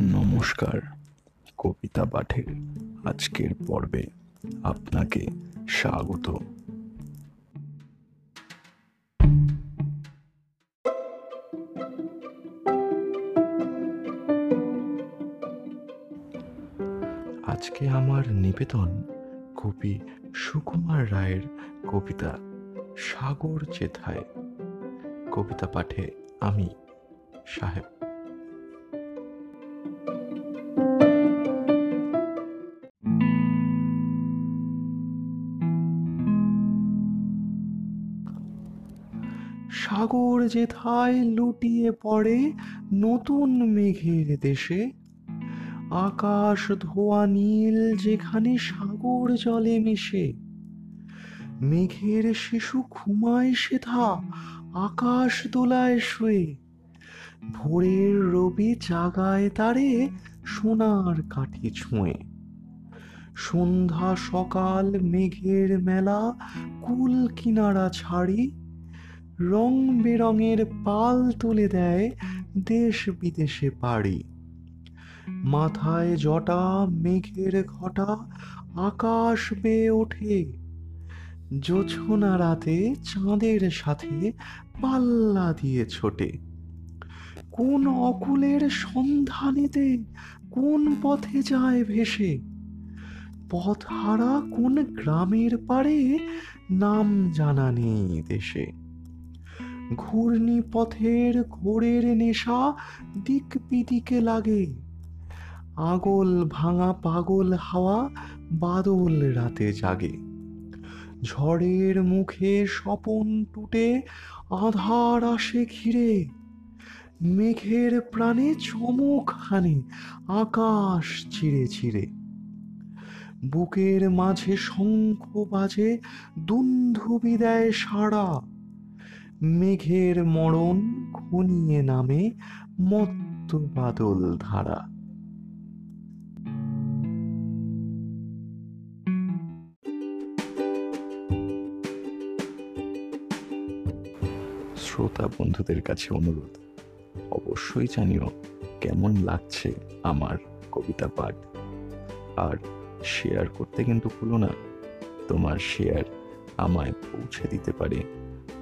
নমস্কার, কবিতা পাঠের আজকের পর্বে আপনাকে স্বাগত। আজকে আমার নিবেদন কবি সুকুমার রায়ের কবিতা, সাগর চেথায়। কবিতা পাঠে আমি সাহেব সাগর যেথায় লুটিয়ে পড়ে নতুন মেঘের দেশে। আকাশ ধোয়া নীল যেখানে সাগর জলে মিশে। মেঘের শিশু ঘুমায় সেথা আকাশ দোলায় শুয়ে। ভোরের রবি জাগায় তারে সোনার কাঠি ছুঁয়ে। সন্ধ্যা সকাল মেঘের মেলা কুল কিনারা ছাড়ি। রং বেরঙের পাল তুলে দেয় দেশ বিদেশে পাড়ি। মাথায় জটা, মেঘের ঘটা, আকাশ বেয়ে ওঠে। জোছনা রাতে চাঁদের সাথে পাল্লা দিয়ে ছোটে। কোন অকুলের সন্ধানেতে কোন পথে যায় ভেসে? পথ হারা কোন গ্রামের পারে নাম জানা নেই দেশে। ঘূর্ণি পথের ঘোরের নেশা দিক বিদিকে লাগে। আগল ভাঙা পাগল হাওয়া বাদল রাতে জাগে। ঝড়ের মুখে স্বপন টুটে, আধার আসে ঘিরে। মেঘের প্রাণে চমক হানে আকাশ চিরে চিরে। বুকের মাঝে শঙ্খ বাজে দুন্ধুবি দেয় সাড়া। মেঘের মরণ ঘনিয়ে নামে মত্ত বাদল ধারা। শ্রোতা বন্ধুদের কাছে অনুরোধ, অবশ্যই জানিও কেমন লাগছে আমার কবিতা পাঠ। আর শেয়ার করতে কিন্তু ভুলো না, তোমার শেয়ার আমায় পৌঁছে দিতে পারে।